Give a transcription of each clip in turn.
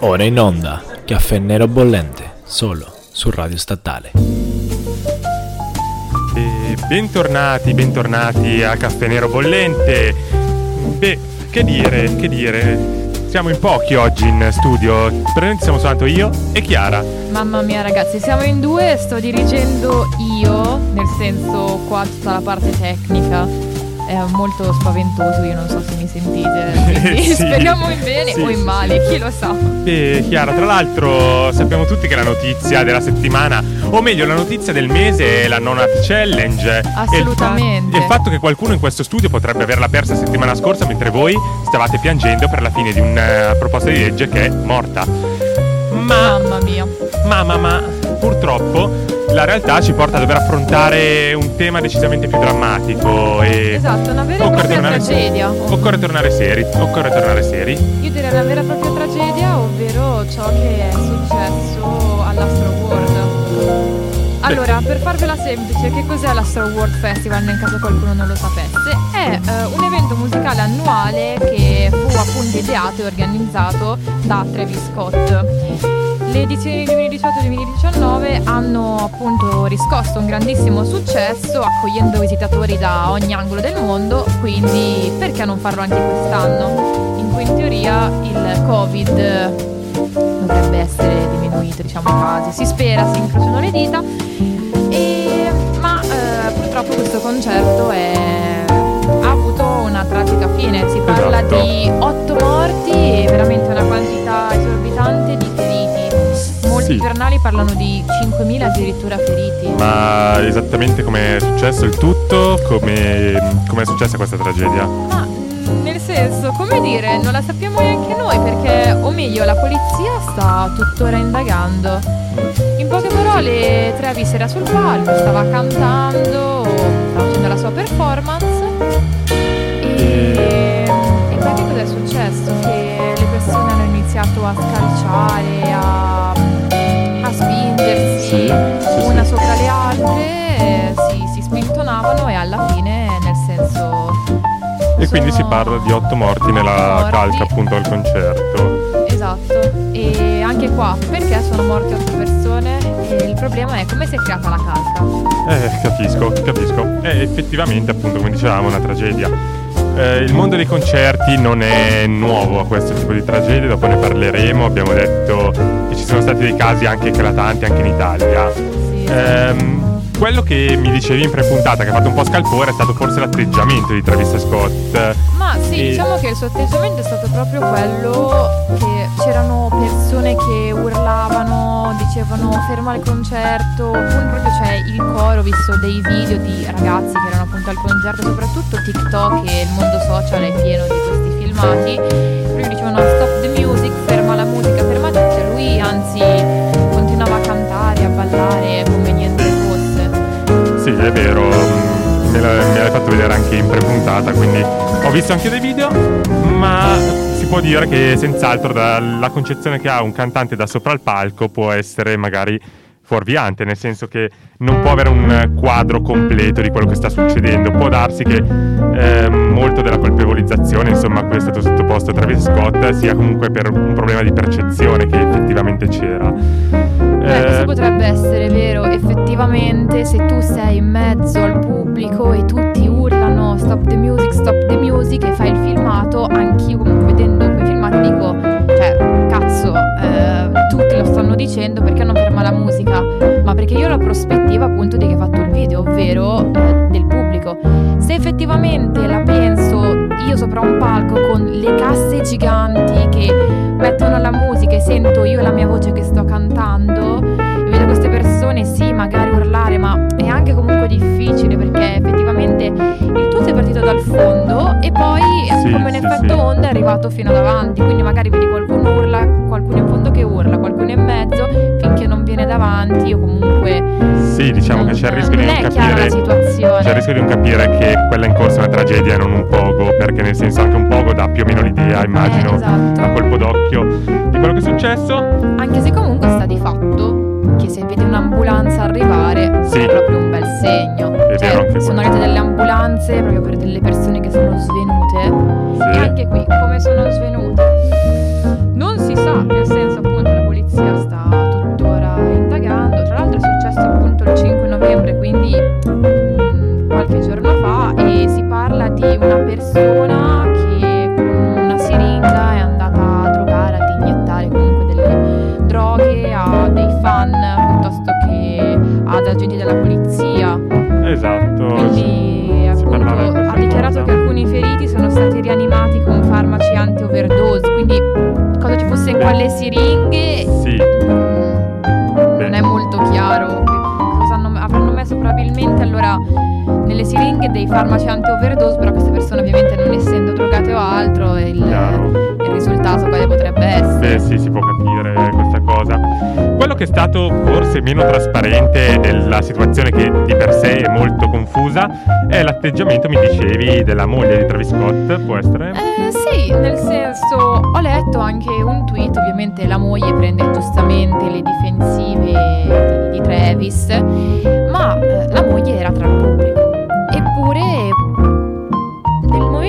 Ora in onda, caffè nero bollente, solo su Radio Statale. E bentornati, bentornati a Caffè Nero Bollente. Beh, che dire, che dire. Siamo in pochi oggi in studio. Praticamente siamo soltanto io e Chiara. Mamma mia ragazzi, siamo in due, sto dirigendo io, nel senso qua tutta la parte tecnica. È molto spaventoso, io non so Quindi Sì, speriamo in bene sì, o in sì. male, chi lo sa. Beh, Chiara, tra l'altro sappiamo tutti che la notizia della settimana, o meglio la notizia del mese è la Nonat Challenge. E il fa- Assolutamente. E il fatto che qualcuno in questo studio potrebbe averla persa settimana scorsa mentre voi stavate piangendo per la fine di una proposta di legge che è morta. Ma Mamma mia. Mamma, ma purtroppo la realtà ci porta a dover affrontare un tema decisamente più drammatico e Esatto, una vera e occorre propria tornare, tragedia. occorre tornare seri, occorre tornare seri. Io direi una vera e propria tragedia, ovvero ciò che è successo. Allora, per farvela semplice, che cos'è l'Astro World Festival nel caso qualcuno non lo sapesse? È eh, un evento musicale annuale che fu appunto ideato e organizzato da Travis Scott. Le edizioni 2018-2019 hanno appunto riscosso un grandissimo successo accogliendo visitatori da ogni angolo del mondo, quindi perché non farlo anche quest'anno? In cui in teoria il Covid diminuito, diciamo i casi. Si spera, si incrociano le dita. E- ma eh, purtroppo questo concerto è- ha avuto una tragica fine. Si parla Esatto. di otto morti e veramente una quantità esorbitante di feriti. Molti Sì. giornali parlano di 5.000 addirittura feriti. Ma esattamente come è successo il tutto, come come è successa questa tragedia? Ma nel senso, come dire, non la sappiamo neanche noi perché, o meglio, la polizia sta tuttora indagando. In poche parole, Travis era sul palco, stava cantando, stava facendo la sua performance e, e poi che cosa è successo? Che le persone hanno iniziato a scalciare, a E quindi si sono parla di otto morti nella morti. calca appunto del concerto. Esatto, e anche qua perché sono morte otto persone? E il problema è come si è creata la calca. Eh, capisco, capisco. È effettivamente, appunto, come dicevamo, una tragedia. Eh, il mondo dei concerti non è nuovo a questo tipo di tragedie, dopo ne parleremo. Abbiamo detto che ci sono stati dei casi anche eclatanti anche in Italia. Sì. Ehm, quello che mi dicevi in prepuntata, che ha fatto un po' scalpore, è stato forse l'atteggiamento di Travis Scott. Ma sì, e- diciamo che il suo atteggiamento è stato proprio quello che c'erano persone che urlavano, dicevano ferma il concerto, proprio c'è il coro, ho visto dei video di ragazzi che erano appunto al concerto, soprattutto TikTok e il mondo social è pieno di questi filmati, proprio dicevano stop the music, ferma la musica, ferma tutto, lui anzi continuava a cantare, a ballare è vero, me l'hai fatto vedere anche in prepuntata, quindi ho visto anche dei video, ma si può dire che senz'altro dalla concezione che ha un cantante da sopra il palco può essere magari fuorviante, nel senso che non può avere un quadro completo di quello che sta succedendo. Può darsi che eh, molto della colpevolizzazione, insomma, a cui è stato sottoposto Travis Scott, sia comunque per un problema di percezione che effettivamente c'era. Beh, Eh, questo potrebbe essere vero, effettivamente se tu sei in mezzo al pubblico e tutti urlano stop the music, stop the music e fai il filmato, anch'io comunque vedendo quei filmati dico, cioè, cazzo, eh, tutti lo stanno dicendo perché non ferma la musica, ma perché io ho la prospettiva appunto di chi ha fatto il video, ovvero eh, del pubblico. Se effettivamente sopra un palco con le casse giganti che mettono la musica e sento io la mia voce che sto cantando e vedo queste persone sì magari urlare ma è anche comunque difficile perché effettivamente il tutto è partito dal fondo e poi Sì, come un sì, effetto sì. onda è arrivato fino davanti quindi magari vedi qualcuno urla qualcuno in fondo che urla qualcuno in mezzo viene davanti o comunque Sì, diciamo che non- c'è il rischio di non chiara la capire. situazione C'è il rischio di non capire che quella in corso è una tragedia e non un pogo, perché nel senso anche un pogo dà più o meno l'idea, immagino, Eh, esatto. a colpo d'occhio di quello che è successo. Anche se comunque sta di fatto che se vedi un'ambulanza arrivare Sì. è proprio un bel segno. È cioè, sono arrivate delle ambulanze proprio per delle persone che sono svenute. Sì. E anche qui, come sono svenute? Non si sa, nel senso ad agenti della polizia. Esatto. Quindi appunto, ha dichiarato cosa. che alcuni feriti sono stati rianimati con farmaci anti-overdose, quindi cosa ci fosse in Beh. quelle siringhe Sì, mm, non è molto chiaro. Cosa hanno- avranno messo probabilmente allora nelle siringhe dei farmaci anti-overdose, però queste persone ovviamente non essendo drogate o altro, il, il risultato quale potrebbe essere. Beh, sì, si può che è stato forse meno trasparente della situazione che di per sé è molto confusa è l'atteggiamento, mi dicevi, della moglie di Travis Scott, può essere? Eh, sì, nel senso, ho letto anche un tweet, ovviamente la moglie prende giustamente le difensive di, di Travis, ma eh, la moglie era tra il pubblico. Eppure,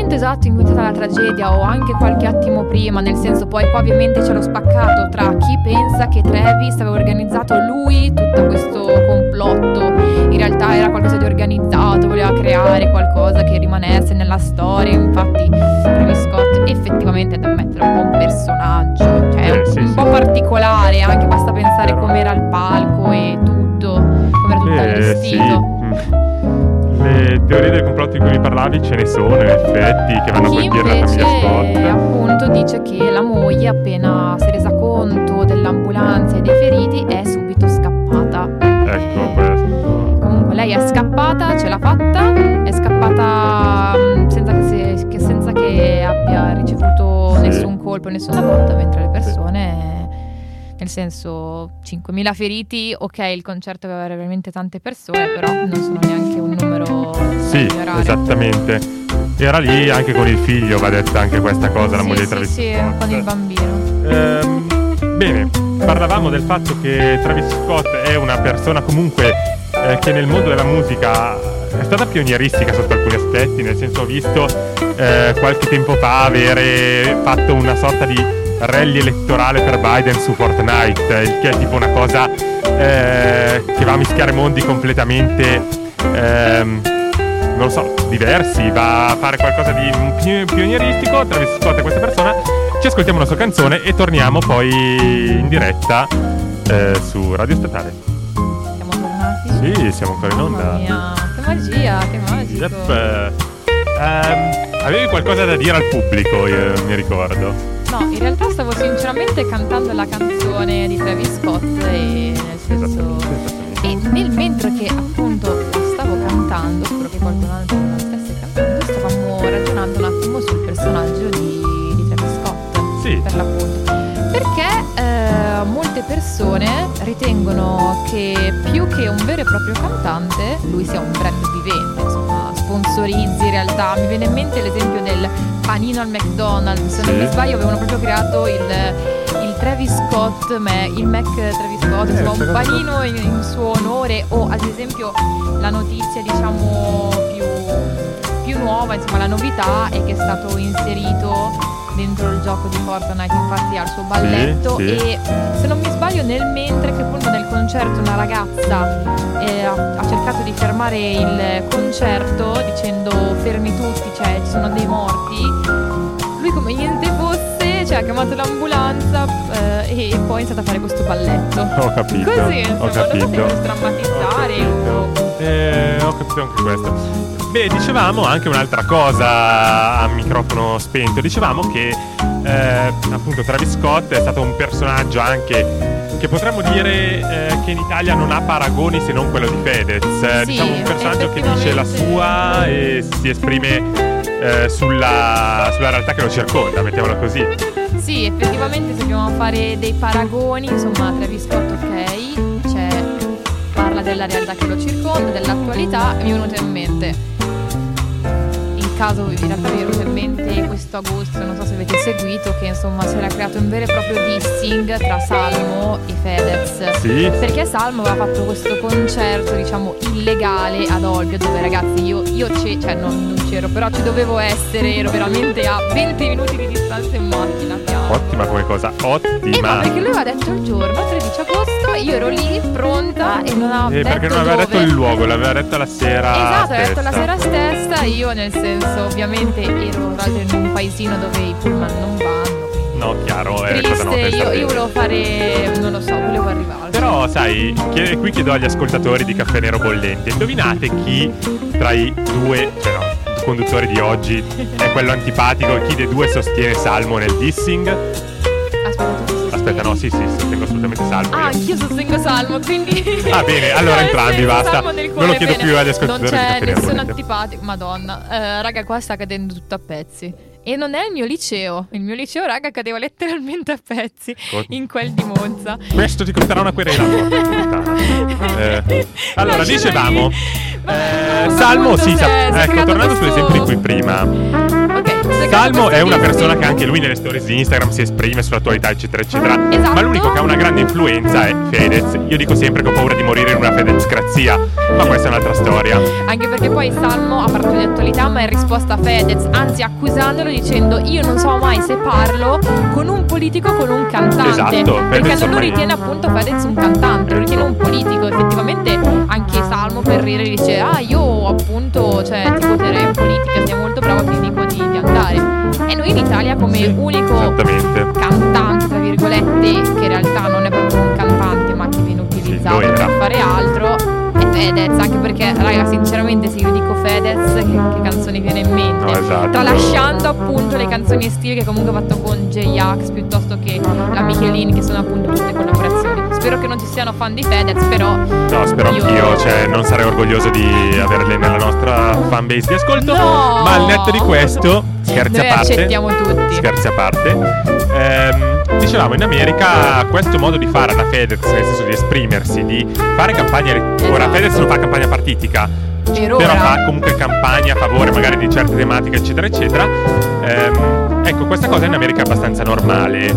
momento esatto in cui è stata la tragedia o anche qualche attimo prima, nel senso poi qua ovviamente c'è lo spaccato tra chi pensa che Travis aveva organizzato lui tutto questo complotto, in realtà era qualcosa di organizzato, voleva creare qualcosa che rimanesse nella storia, infatti Travis Scott effettivamente è da mettere un po' un personaggio, cioè Eh, un, sì, un sì. po' particolare, anche basta pensare com'era il palco e tutto, come era tutto Eh, sì. allestito. Mm. Le teorie del complotto di cui mi parlavi ce ne sono, in effetti, che vanno a colpire la famiglia Scott. appunto dice che la moglie appena si è resa conto dell'ambulanza e dei feriti è subito scappata. Ecco, questo. Comunque lei è scappata, ce l'ha fatta, è scappata mm, senza che, che- senza che abbia ricevuto Sì. nessun colpo, nessuna botta, mentre le persone, nel senso 5.000 feriti, ok il concerto aveva veramente tante persone, però non sono neanche un numero Sì, esattamente. Era lì anche con il figlio, va detta anche questa cosa, la Sì, moglie di sì, Travis sì, con il bambino. Ehm, bene, parlavamo del fatto che Travis Scott è una persona comunque eh, che nel mondo della musica è stata pionieristica sotto alcuni aspetti, nel senso ho visto eh, qualche tempo fa avere fatto una sorta di rally elettorale per Biden su Fortnite, il che è tipo una cosa eh, che va a mischiare mondi completamente... ehm, non lo so, diversi, va a fare qualcosa di pi- pionieristico, Travis Scott è questa persona, ci ascoltiamo una sua canzone e torniamo poi in diretta eh, su Radio Statale. Siamo tornati? Sì, siamo ancora in onda. mia, che magia, che magico. Yep. Ehm, avevi qualcosa da dire al pubblico, io mi ricordo. No, in realtà stavo sinceramente cantando la canzone di Travis Scott e nel senso... E nel mentre che appunto stavo cantando, spero che qualcun altro non la stesse cantando, stavamo ragionando un attimo sul personaggio di, di Travis Scott, Sì. per l'appunto. Perché eh, molte persone ritengono che più che un vero e proprio cantante, lui sia un brand vivente, insomma, sponsorizzi in realtà. Mi viene in mente l'esempio del panino al McDonald's, se non mi sbaglio avevano proprio creato il, il Travis Scott, il Mac Travis Scott, Eh, insomma un panino in, in suo onore o ad esempio la notizia diciamo più, più nuova, insomma la novità è che è stato inserito dentro il gioco di Fortnite, infatti ha il suo balletto sì. e se non mi sbaglio nel mentre che appunto nel concerto una ragazza eh, ha, ha cercato di fermare il concerto dicendo fermi tutti, cioè ci sono dei morti, lui come niente fosse, cioè ha chiamato l'ambulanza eh, e poi ha iniziato a fare questo balletto. Ho capito. Così, insomma, ho non so se capito. per strammatizzare o... Eh, ho capito anche questo. Beh, dicevamo anche un'altra cosa a microfono spento. Dicevamo che eh, appunto Travis Scott è stato un personaggio anche che potremmo dire eh, che in Italia non ha paragoni se non quello di Fedez. Eh, Sì, diciamo un personaggio che dice la sua e si esprime eh, sulla, sulla realtà che lo circonda, mettiamola così. Sì, effettivamente se dobbiamo fare dei paragoni, insomma, Travis Scott parla della realtà che lo circonda, dell'attualità, mi è venuto in mente. Il caso, in realtà mi è venuto in mente questo agosto, non so se avete seguito, che insomma si era creato un vero e proprio dissing tra Salmo Fedez. Sì, Perché Salmo aveva fatto questo concerto, diciamo, illegale ad Olbia, dove ragazzi io, io c'è, cioè non, non c'ero, però ci dovevo essere, ero veramente a 20 minuti di distanza in macchina. piano. ottima come cosa, E ottima. perché lui aveva detto il giorno, 13 agosto, io ero lì pronta e non aveva Eh, detto perché non aveva dove. detto il luogo, l'aveva detto la sera. Esatto, aveva detto la sera stessa, io nel senso ovviamente ero in un paesino dove i pullman non vanno, no, chiaro, è cosa nota. Triste, in io, io volevo fare, non lo so, volevo arrivare. Però, sai, chie- qui chiedo agli ascoltatori di Caffè Nero Bollente, indovinate chi tra i due, cioè no, conduttori di oggi è quello antipatico e chi dei due sostiene Salmo nel dissing? Aspetta, no, sì, sì, sostengo assolutamente Salmo. Ah, io. anch'io sostengo Salmo, quindi... Ah, bene, allora entrambi, basta. Non lo chiedo bene. più agli ascoltatori Non di c'è nessun antipatico. Madonna, eh, raga, qua sta cadendo tutto a pezzi. E non è il mio liceo. Il mio liceo, raga, cadeva letteralmente a pezzi. Co- In quel di Monza. Questo ti costerà una querela. Eh, allora, Lasciami- dicevamo, eh, Salmo, sì, sa- ecco, tornando sull'esempio di cui prima, Salmo è una persona che anche lui nelle stories di Instagram si esprime sull'attualità, eccetera, eccetera. Esatto. Ma l'unico che ha una grande influenza è Fedez. Io dico sempre che ho paura di morire in una Fedezcrazia, ma questa è un'altra storia. Anche perché poi Salmo ha parlato di attualità, ma in risposta a Fedez, anzi accusandolo dicendo io non so mai se parlo con un politico o con un cantante. Esatto, perché Fedez non lo ormai- ritiene appunto Fedez un cantante, lo ritiene un politico. Effettivamente anche Salmo per ridere dice ah io appunto cioè ti voterei in politica, sei molto bravo, ti dico andare. E noi in Italia come Sì, unico cantante, tra virgolette, che in realtà non è proprio un cantante, ma che viene utilizzato Sì, per fare altro, è Fedez. Anche perché, raga, sinceramente, se io dico Fedez, che, che canzoni viene in mente? No, esatto. Tralasciando appunto le canzoni estive che comunque ha fatto con J-Ax piuttosto che la Michelin, che sono appunto tutte collaborazioni. Spero che non ci siano fan di Fedez, però. No, spero io- anch'io, cioè non sarei orgoglioso di averle nella nostra fanbase di ascolto. No! Ma al netto di questo, scherzi Noi a parte. accettiamo tutti. Scherzi a parte. ehm, dicevamo in America questo modo di fare alla Fedez, nel senso di esprimersi, di fare campagna. Ora Esatto. Fedez non fa campagna partitica, Per però ora. fa comunque campagna a favore magari di certe tematiche, eccetera, eccetera. Ehm, ecco, questa cosa in America è abbastanza normale.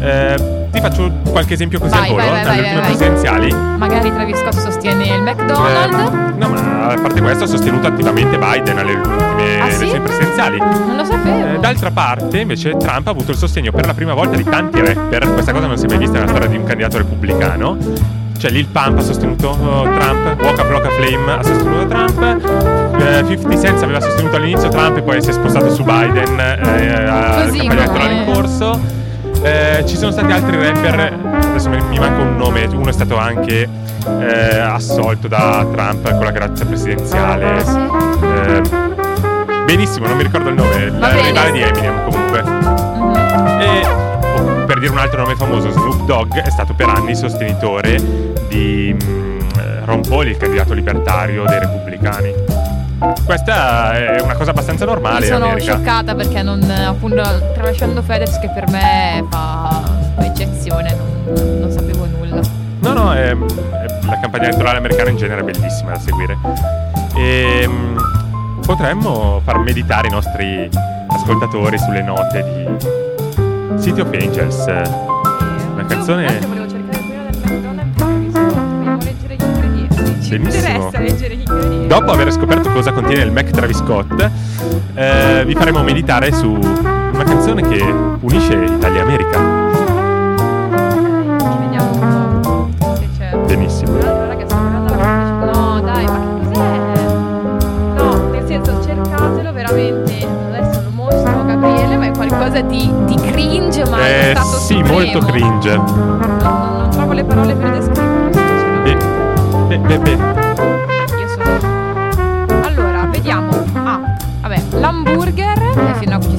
Eh, ti faccio qualche esempio così Vai, al volo, vai, vai, dalle vai, ultime vai. presidenziali. Magari Travis Scott sostiene il McDonald's. Ehm, no, ma a parte questo ha sostenuto attivamente Biden alle ultime Ah, sì? elezioni presidenziali. Non lo sapevo. Eh, d'altra parte, invece, Trump ha avuto il sostegno per la prima volta di tanti rapper. Questa cosa non si è mai vista nella storia di un candidato repubblicano. Cioè, Lil Pump ha sostenuto oh, Trump, Waka Flocka Flame ha sostenuto Trump, eh, 50 Cent aveva sostenuto all'inizio Trump e poi si è spostato su Biden eh, a Così campagna elettorale in corso. Eh, ci sono stati altri rapper, adesso mi manca un nome, uno è stato anche eh, assolto da Trump con la grazia presidenziale. Eh, benissimo, non mi ricordo il nome, il rivale di Eminem comunque. Mhm. E oh, per dire un altro nome famoso, Snoop Dogg è stato per anni sostenitore di mm, eh, Ron Paul, il candidato libertario dei repubblicani. Questa è una cosa abbastanza normale in sono America. scioccata perché non, appunto, tralasciando Fedez che per me fa, eccezione, non, non sapevo nulla. No, no, è- è- la campagna elettorale americana in genere è bellissima da seguire. E mm, potremmo far meditare i nostri ascoltatori sulle note di City of Angels. La canzone- Io volevo cercare quella del McDonald's perché mi sono- vogliamo leggere gli ingredienti. Ci interessa leggere gli ingredienti. Dopo aver scoperto cosa contiene il Mac Travis Scott, eh, vi faremo meditare su una canzone che unisce Italia e America. Vediamo po' se c'è. Benissimo. No, dai, ma che cos'è? No, nel senso, cercatelo veramente. Adesso lo mostro Gabriele, ma è qualcosa di, di cringe, ma è Eh, stato sì, supremo. molto cringe. Non, non- non trovo le parole per descriverlo. sinceramente. Beh, beh, beh, beh.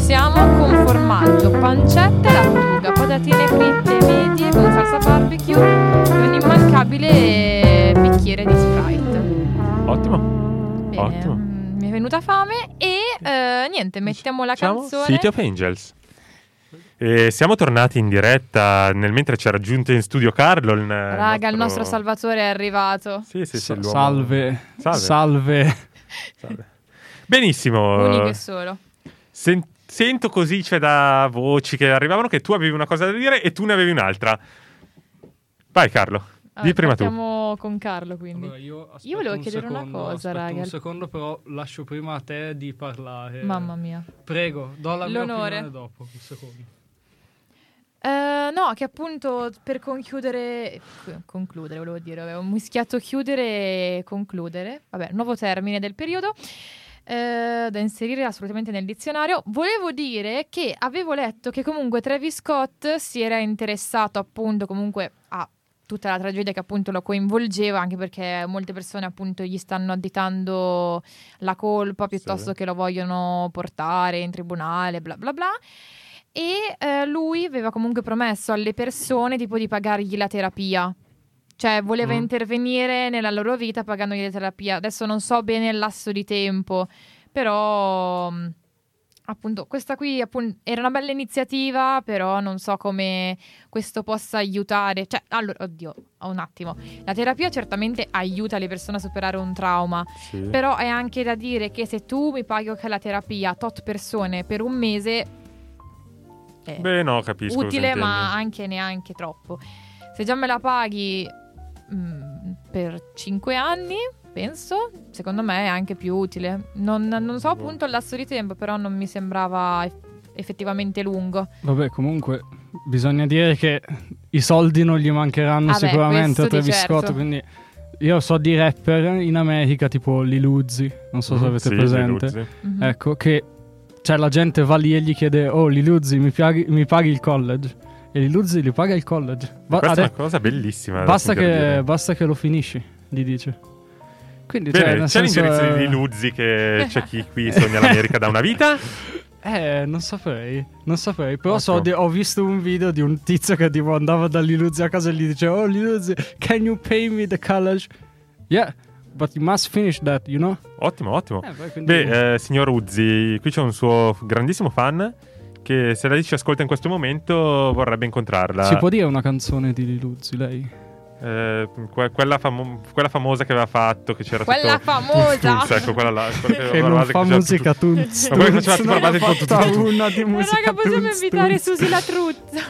Siamo, con formaggio, pancetta e lattuga, patatine fritte medie con salsa barbecue e un immancabile bicchiere di Sprite. Ottimo. Bene, Ottimo. mm, mi è venuta fame e eh, niente, mettiamo la Diciamo canzone. City of Angels. E siamo tornati in diretta nel mentre ci ha raggiunto in studio Carlo. Il Raga, il nostro Salvatore è arrivato. Sì, sì, sì. L'uomo- salve. Salve. Salve. Salve. Benissimo. Unico e solo. Sen- sento così, cioè, da voci che arrivavano che tu avevi una cosa da dire e tu ne avevi un'altra. Vai, Carlo. Di Vabbè, prima tu. partiamo con Carlo, quindi. Allora, io, Io volevo un chiedere una secondo, cosa, aspetto raga. Un secondo, però lascio prima a te di parlare. Mamma mia. Prego, do la mia L'onore. opinione dopo. Un secondo. Eh, no, che appunto per conchiudere, c- concludere volevo dire, avevo mischiato chiudere e concludere, vabbè, nuovo termine del periodo. Eh, da inserire assolutamente nel dizionario. Volevo dire che avevo letto che comunque Travis Scott si era interessato appunto comunque a tutta la tragedia che appunto lo coinvolgeva, anche perché molte persone appunto gli stanno additando la colpa piuttosto Sì. che lo vogliono portare in tribunale, bla bla bla. E eh, lui aveva comunque promesso alle persone tipo di pagargli la terapia. Cioè voleva Mm. intervenire nella loro vita pagandogli la terapia. Adesso non so bene il lasso di tempo, però mh, appunto questa qui appun- era una bella iniziativa, però non so come questo possa aiutare. Cioè, allora, oddio, un attimo. La terapia certamente aiuta le persone a superare un trauma, Sì. però è anche da dire che se tu mi paghi ok la terapia a tot persone per un mese è Beh, no, capisco. utile, ma anche neanche troppo. Se già me la paghi mm, per 5 anni, penso, secondo me è anche più utile. Non, non so appunto il lasso di tempo, però non mi sembrava eff- effettivamente lungo. Vabbè, comunque bisogna dire che i soldi non gli mancheranno Vabbè, sicuramente a Travis certo. Scott, quindi io so di rapper in America tipo Lil Uzi, non so se Mm, avete sì, presente. Liluzzi. Mhm. Ecco che cioè la gente va lì e gli chiede "Oh, Lil Uzi, mi, paghi, mi paghi il college?" E Lil Uzi gli paga il college. Va- Questa è una cosa bellissima. basta, che, basta che lo finisci, gli dice. Quindi Bene, cioè, c'è senso, l'indirizzo eh, di Luzzi che c'è chi qui sogna l'America da una vita. Eh, non saprei, non saprei. Però so ho visto un video di un tizio che tipo andava da Liluzzi a casa e gli diceva Oh Liluzzi, can you pay me the college? Yeah, but you must finish that, you know? Ottimo, ottimo. Eh, beh, quindi- Beh, eh, signor Uzzi, qui c'è un suo grandissimo fan che se la dice ascolta in questo momento vorrebbe incontrarla. Si può dire una canzone di Liluzzi, lei? Eh, que- quella, famo- quella famosa che aveva fatto, che c'era Quella famosa! Tunz, ecco, quella là. quella che Che non fa che musica tunz, Ma poi tunz, faceva tipo la base tutto- una di musica raga, possiamo tunz, invitare tunz. Susi la truzza.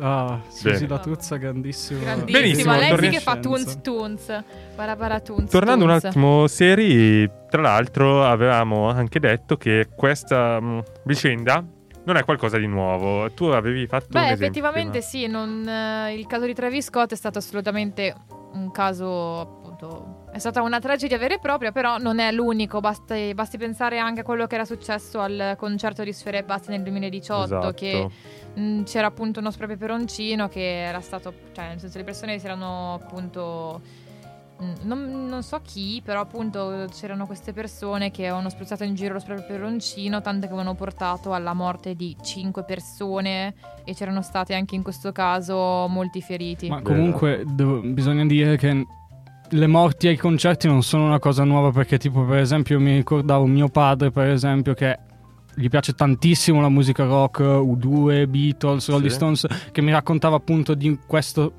Ah, Susi la Truzza, grandissima. Grandissima, Benissimo, lei sì che fa tunz tunz. Barabara tunz Tornando un attimo seri, tra l'altro avevamo anche detto che questa mh, vicenda non è qualcosa di nuovo. Tu avevi fatto Beh, effettivamente prima. sì, non, eh, il caso di Travis Scott è stato assolutamente un caso appunto è stata una tragedia vera e propria, però non è l'unico, basti, basti pensare anche a quello che era successo al concerto di Sfere e Basta nel 2018 Esatto. che mh, c'era appunto uno spray peperoncino che era stato, cioè nel senso le persone si erano appunto non, non so chi, però appunto c'erano queste persone che avevano spruzzato in giro lo spray peperoncino, tanto che avevano portato alla morte di 5 persone e c'erano stati anche in questo caso molti feriti. Ma comunque devo- bisogna dire che le morti ai concerti non sono una cosa nuova perché tipo per esempio mi ricordavo mio padre per esempio che gli piace tantissimo la musica rock, U2, Beatles, Rolling Sì. Stones, che mi raccontava appunto di questo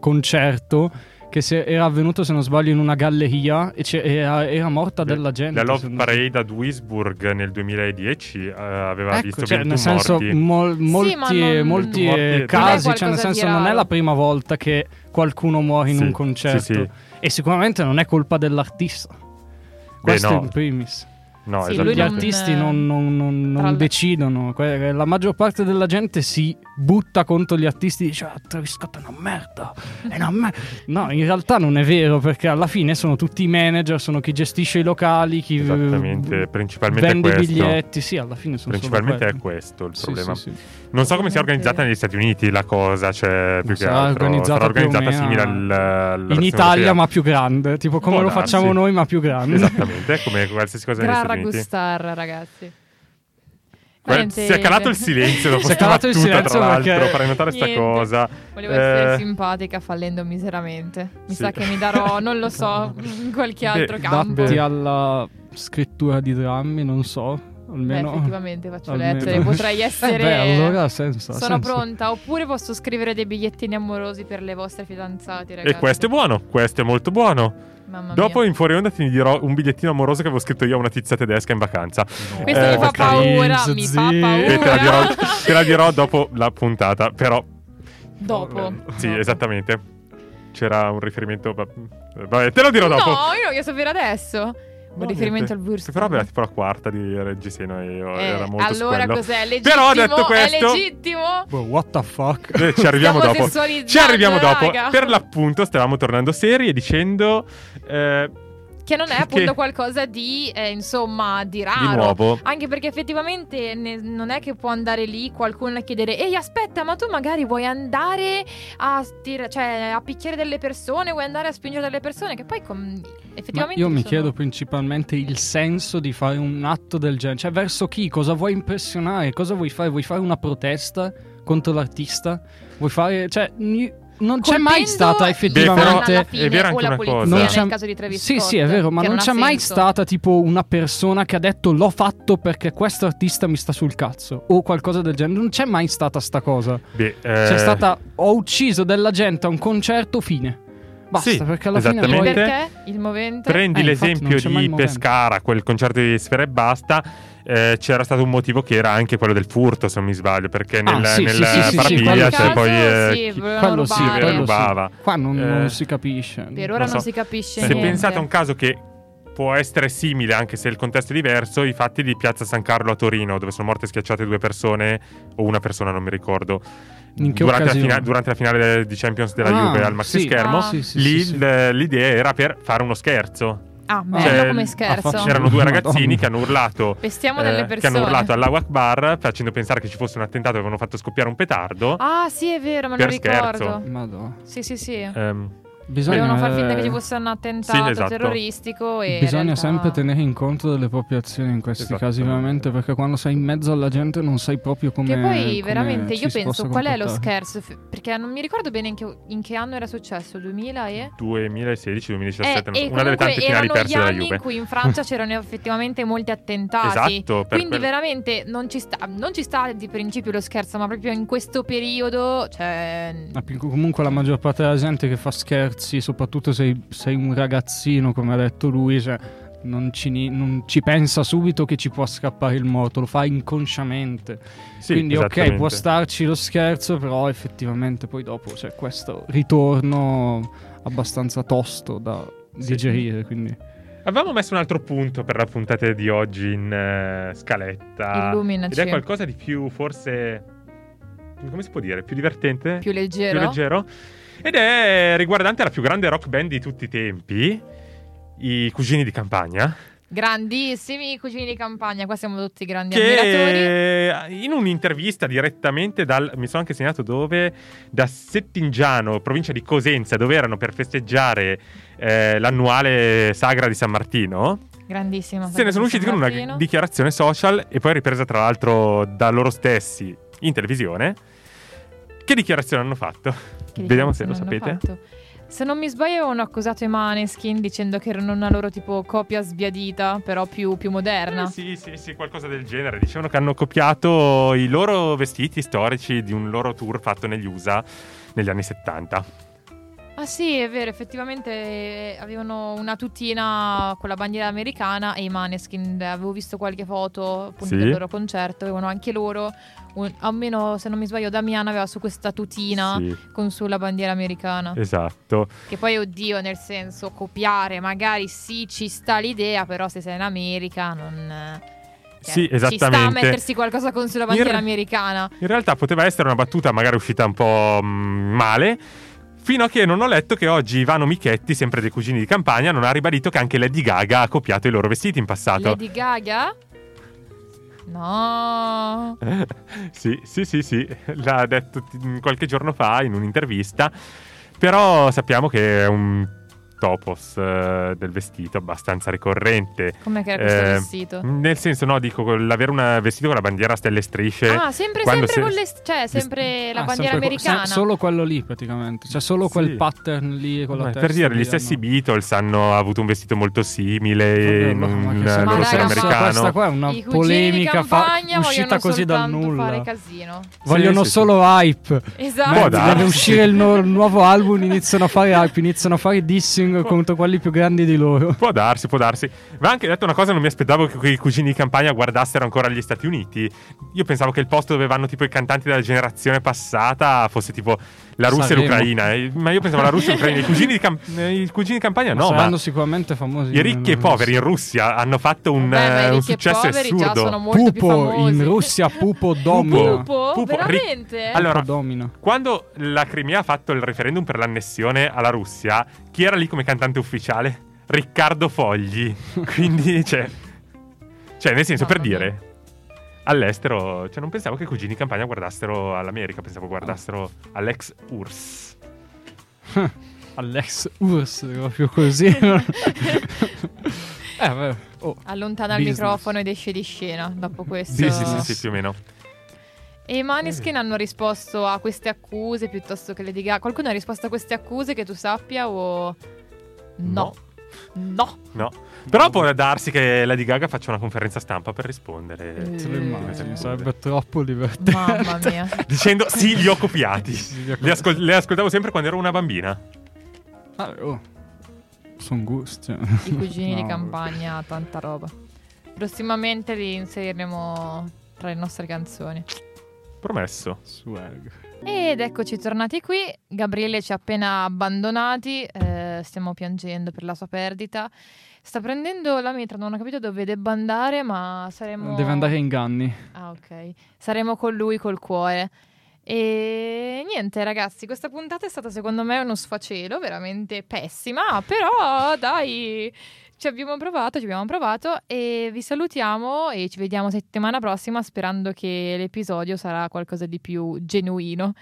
concerto che se- era avvenuto se non sbaglio in una galleria e era, era morta della gente. La Love Parade a Duisburg nel 2010 eh, aveva Ecco, visto cioè, 21 nel senso, morti. mol- molti, ma non- molti Non è eh, casi, cioè, nel senso, non è la prima volta che qualcuno muore in Sì, un concerto. sì, sì. E sicuramente non è colpa dell'artista. Questo no. in primis. No, Sì, Gli esattamente. non- artisti non, non- non- non decidono. Que- La maggior parte della gente si butta contro gli artisti e dice: Ah, Travis Scott è una merda. È una mer-". No, in realtà non è vero perché alla fine sono tutti i manager, sono chi gestisce i locali, chi Esattamente, eh, principalmente vende i biglietti. Sì, alla fine sono Principalmente solo è questo il Sì, problema. sì, sì. Non so come sia organizzata negli Stati Uniti la cosa, cioè più che sarà altro organizzata sarà organizzata simile al, alla In Italia, europea. ma più grande, tipo come Può lo darsi. facciamo noi, ma più grande. Esattamente, come qualsiasi cosa negli Stati Uniti. Ragustar, ragazzi. Guarda, Niente- si è calato il silenzio dopo Si è questa calato il battuta, silenzio tra l'altro, perché- farei notare sta Niente. cosa. Volevo essere Eh, simpatica fallendo miseramente. Mi sì. sa che mi darò, non lo so, in qualche altro Beh, campo. Datti alla scrittura di drammi, non so, Beh, almeno... effettivamente faccio almeno- lettere, potrei essere... Eh beh, allora ha senso. ha Sono senso. pronta, oppure posso scrivere dei bigliettini amorosi per le vostre fidanzate, ragazzi. E questo è buono, questo è molto buono. Mamma Dopo mia. in fuori onda ti dirò un bigliettino amoroso che avevo scritto io a una tizia tedesca in vacanza. Questo Eh, mi fa paura, Zii, mi fa paura. E te la, dirò, te la dirò dopo la puntata, però Dopo. sì, Dopo. esattamente. C'era un riferimento va- Vabbè, te lo dirò dopo. No, io lo voglio sapere adesso. Un No, riferimento niente. al Wurst. Però era tipo la quarta di Reggiseno e io Eh, era molto allora quello. cos'è? Legittimo? Però detto questo- È legittimo? Boh, what the fuck? Eh, Ci arriviamo Stiamo dopo. Ci arriviamo dopo. raga. Per l'appunto, stavamo tornando seri e dicendo. eh, che non è Che- appunto qualcosa di, eh, insomma, di raro. Di nuovo. Anche perché effettivamente ne- non è che può andare lì qualcuno a chiedere Ehi aspetta ma tu magari vuoi andare a, tir- cioè, a picchiare delle persone Vuoi andare a spingere delle persone Che poi com- Ma effettivamente io mi sono- chiedo principalmente il senso di fare un atto del genere. Cioè, verso chi? Cosa vuoi impressionare? Cosa vuoi fare? Vuoi fare una protesta contro l'artista? Vuoi fare. Cioè, non c'è mai stata effettivamente. fine, è vero anche una polizia, cosa. Non nel c'è- caso di Travis Sì, Scott, sì, è vero, ma non ha c'è mai senso. stata tipo una persona che ha detto l'ho fatto perché questo artista mi sta sul cazzo o qualcosa del genere. Non c'è mai stata sta cosa. Beh, C'è eh, stata ho ucciso della gente a un concerto, fine. Basta, Sì, perché alla fine poi Perché? Il movente? Prendi Eh, l'esempio non c'è mai di. Pescara, quel concerto di Sfera e Basta. Eh, c'era stato un motivo che era anche quello del furto, se non mi sbaglio, perché Ah, nel, sì, nel sì, sì, sì, parapiglia sì. poi eh, Sì, chi- quello sì, quello rubava. sì. Qua non, non Eh, si capisce. Per ora Non non so. si capisce Se niente. pensate a un caso che può essere simile, anche se il contesto è diverso, i fatti di Piazza San Carlo a Torino, dove sono morte schiacciate due persone, o una persona, non mi ricordo. Durante, la fina- durante la finale di Champions della Ah, Juve al maxi sì. schermo, Ah. Sì, sì, l- l'idea era per fare uno scherzo. Ah, bello Cioè, come scherzo. C'erano due Madonna. ragazzini che hanno urlato. Pestiamo eh, delle che persone. hanno urlato Allahu Akbar facendo pensare che ci fosse un attentato e avevano fatto scoppiare un petardo. Ah, sì, è vero, me lo Per ricordo. scherzo. Madonna. Sì, sì, sì. Ehm, Bisogna, Volevano far finta che ci eh, fosse un attentato Sì, esatto. terroristico e Bisogna realtà- sempre tenere in conto delle proprie azioni in questi Esatto. casi, veramente, perché quando sei in mezzo alla gente non sai proprio come. Che poi come veramente io penso qual è lo scherzo? Perché non mi ricordo bene in che, in che anno era successo, 2000 e... 2016-2017, Eh, e una delle tante finali perse gli dalla anni Juve. in cui in Francia c'erano effettivamente molti attentati. Esatto, Quindi quello- veramente non ci, sta, non ci sta di principio lo scherzo, ma proprio in questo periodo, cioè... Ma comunque la maggior parte della gente che fa scherzi, soprattutto se sei un ragazzino, come ha detto lui, cioè, non, ci, non ci pensa subito che ci può scappare il morto, lo fa inconsciamente. Sì, Quindi ok, può starci lo scherzo, però effettivamente poi dopo c'è questo ritorno abbastanza tosto da Sì. digerire. Quindi. Avevamo messo un altro punto per la puntata di oggi in eh, scaletta. Illuminaci. Ed è qualcosa di più, forse. Come si può dire? Più divertente? Più leggero. Più leggero. Ed è riguardante la più grande rock band di tutti i tempi, i Cugini di Campagna. Grandissimi cugini di campagna, qua siamo tutti grandi ammiratori. Che in un'intervista direttamente dal. Mi sono anche segnato dove. Da Settingiano, provincia di Cosenza, dove erano per festeggiare eh, l'annuale sagra di San Martino. Grandissima. Se ne sono usciti con una dichiarazione social e poi ripresa tra l'altro da loro stessi in televisione. Che dichiarazione hanno fatto? Che Vediamo se lo sapete. fatto. Se non mi sbaglio avevano accusato i Maneskin dicendo che erano una loro tipo copia sbiadita, però più, più moderna. Eh, sì, sì, sì, qualcosa del genere. Dicevano che hanno copiato i loro vestiti storici di un loro tour fatto negli USA negli anni 70. Ah sì, è vero, effettivamente eh, avevano una tutina con la bandiera americana e i Maneskin, avevo visto qualche foto appunto Sì. del loro concerto, avevano anche loro, un- almeno se non mi sbaglio Damiano aveva su questa tutina Sì, con sulla bandiera americana. esatto. Che poi, oddio, nel senso, copiare, magari sì, ci sta l'idea, però se sei in America non... cioè, Sì, Ci sta a esattamente. mettersi qualcosa con sulla bandiera In- americana. In realtà poteva essere una battuta magari uscita un po' mm, male. Fino a che non ho letto che oggi Ivano Michetti, sempre dei cugini di campagna, non ha ribadito che anche Lady Gaga ha copiato i loro vestiti in passato. Lady Gaga? No. sì, sì, sì, sì, l'ha detto qualche giorno fa in un'intervista. Però sappiamo che è un topos eh, del vestito abbastanza ricorrente. Com'è che era questo Eh, vestito? Nel senso, no, dico l'avere un vestito con la bandiera a stelle e strisce. Ah, sempre, sempre se- con le... Cioè, sempre la Ah, bandiera sempre americana. se- solo quello lì praticamente, cioè solo Sì. quel pattern lì con la Ma testa. per dire, gli stessi hanno- Beatles hanno avuto un vestito molto simile in un loro ma- Questa americano. qua è una I polemica fa- uscita così dal nulla. fare casino. Vogliono sì, solo hype. Esatto. Darsi. deve uscire il nuovo album, iniziano a fare hype, iniziano a fare dissing contro quelli più grandi di loro. Può darsi, può darsi. Ma anche detto una cosa, non mi aspettavo che quei cugini di campagna guardassero ancora gli Stati Uniti. Io pensavo che il posto dove vanno tipo i cantanti della generazione passata fosse tipo la Russia Sanremo. e l'Ucraina. Eh, Ma io pensavo la Russia e l'Ucraina. I cugini di, cam- eh, i cugini di campagna no, ma saranno sicuramente famosi. i ricchi e poveri in Russia. Hanno fatto un, Vabbè, ma eh, un successo assurdo. sono molto più Pupo famosi. in Russia, Pupo domina. Pupo? Pupo, Veramente? Allora, Pupo domina. Quando la Crimea ha fatto il referendum per l'annessione alla Russia, chi era lì come cantante ufficiale? Riccardo Fogli. Quindi, cioè, cioè nel senso, per dire, all'estero, cioè non pensavo che i cugini in campagna guardassero all'America, pensavo guardassero all'ex URSS. Alex Urs, proprio così. eh, beh, oh. Allontana il microfono ed esce di scena dopo questo. Sì, sì, sì, sì, più o meno. E i Maneskin hanno risposto a queste accuse piuttosto che Lady Gaga. Qualcuno ha risposto a queste accuse che tu sappia o... No. No. No. Però può darsi che Lady Gaga faccia una conferenza stampa per rispondere. Se lo Eh, immagini, sarebbe troppo divertente. Mamma mia. Dicendo sì, li ho copiati. Sì, li ho Li ascol- le ascoltavo sempre quando ero una bambina. Ah, oh. Sono gusti. cioè. I cugini di No, campagna, tanta roba. Prossimamente li inseriremo tra le nostre canzoni. Promesso. Swag. Ed eccoci tornati qui. Gabriele ci ha appena abbandonati. eh, stiamo piangendo per la sua perdita. Sta prendendo la mitra, non ho capito dove debba andare, ma saremo. Deve andare in ganni. Ah, ok. Saremo con lui col cuore. E niente, ragazzi, questa puntata è stata secondo me uno sfacelo veramente pessima, però dai, ci abbiamo provato, ci abbiamo provato e vi salutiamo e ci vediamo settimana prossima sperando che l'episodio sarà qualcosa di più genuino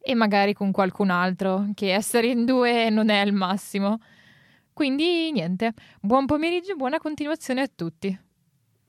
e magari con qualcun altro, che essere in due non è il massimo. Quindi niente, buon pomeriggio e buona continuazione a tutti.